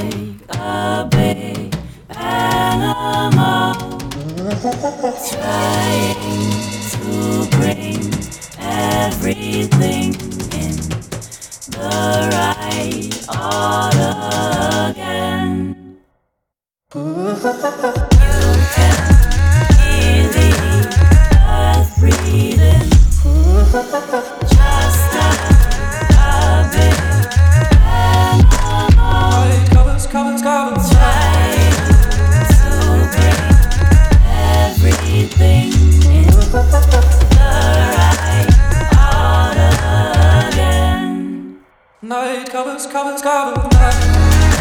like a big animal trying to bring everything in the right order again. You can hear the earth breathing. covers, covers, covers with.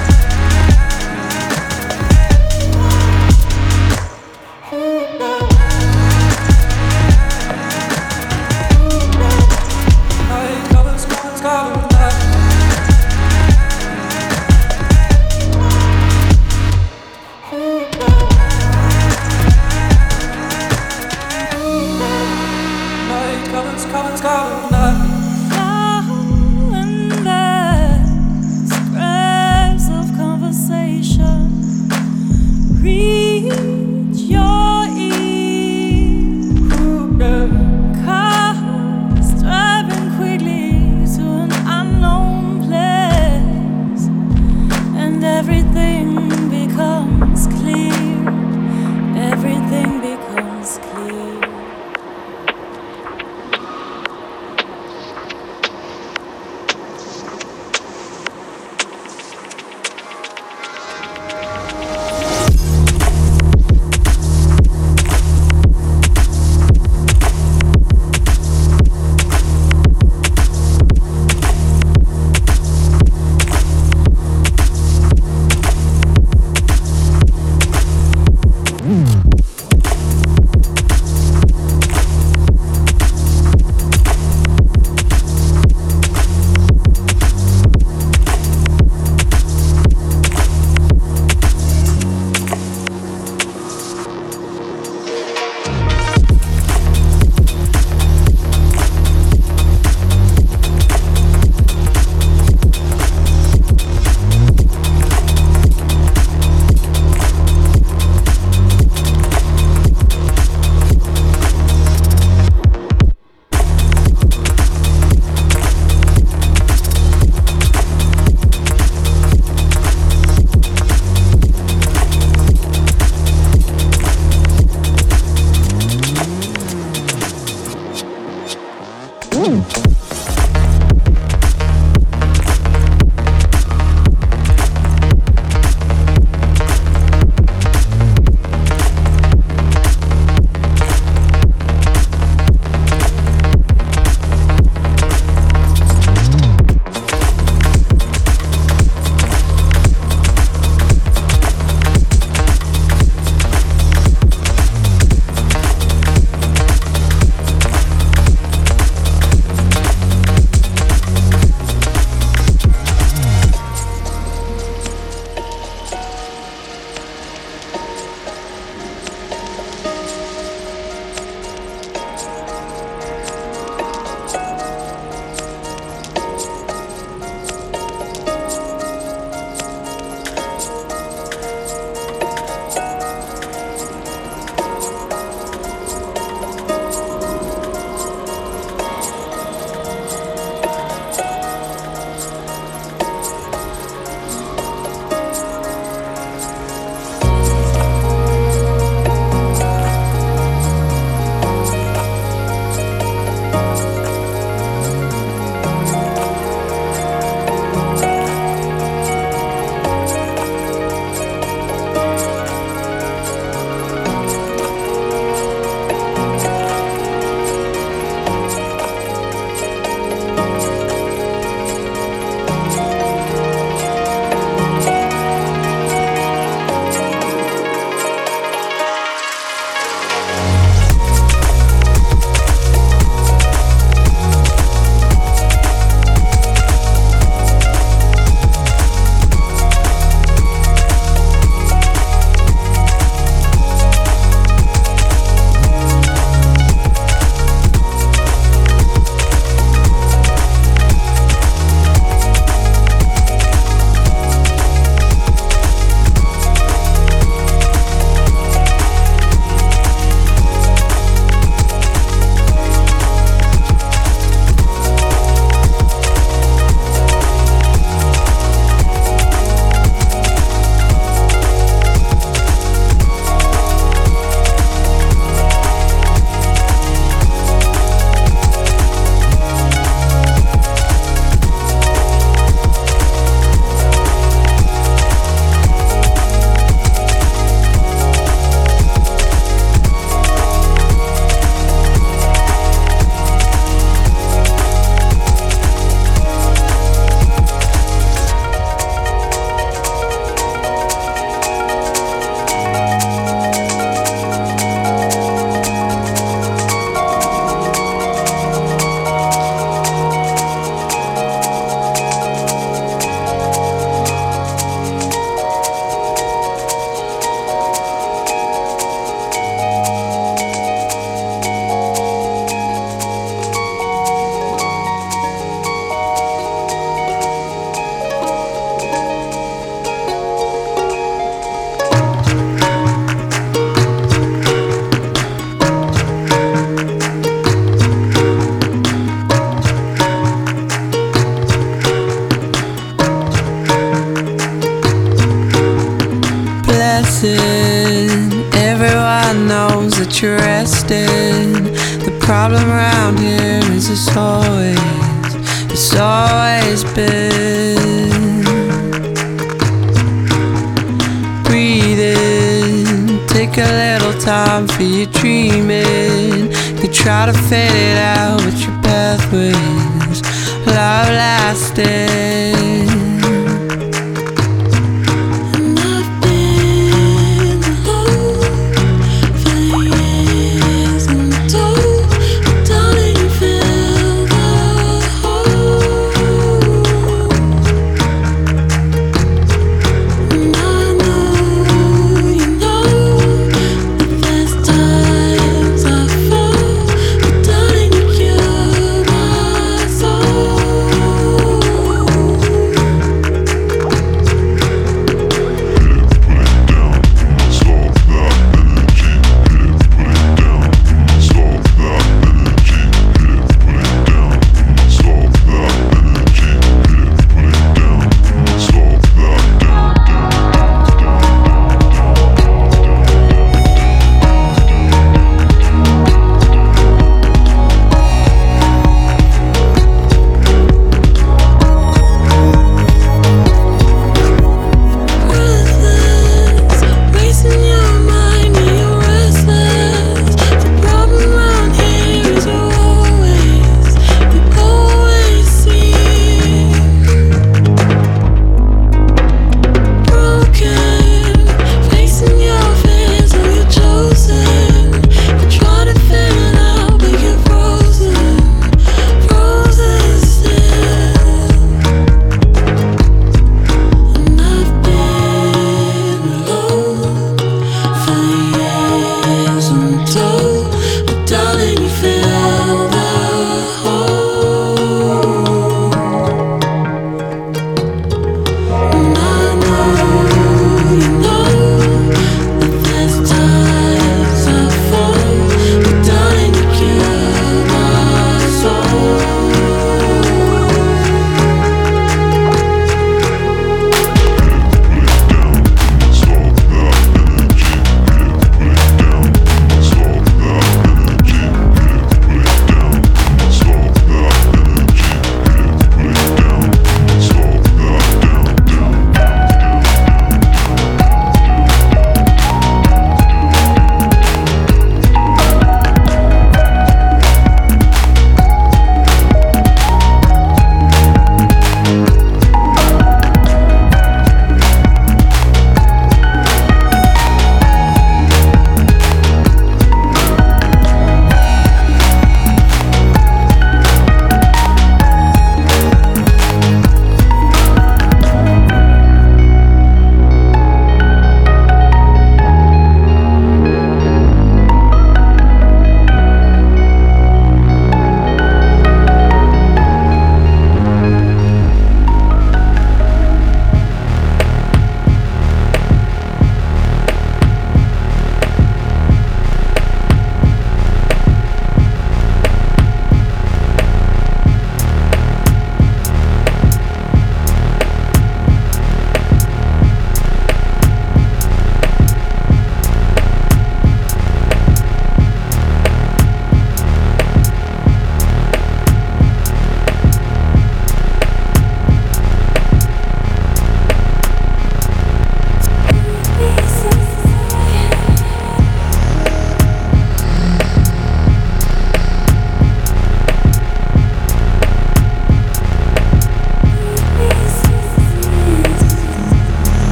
take a little time for your dreaming. You try to fade it out with your pathways, love lasting.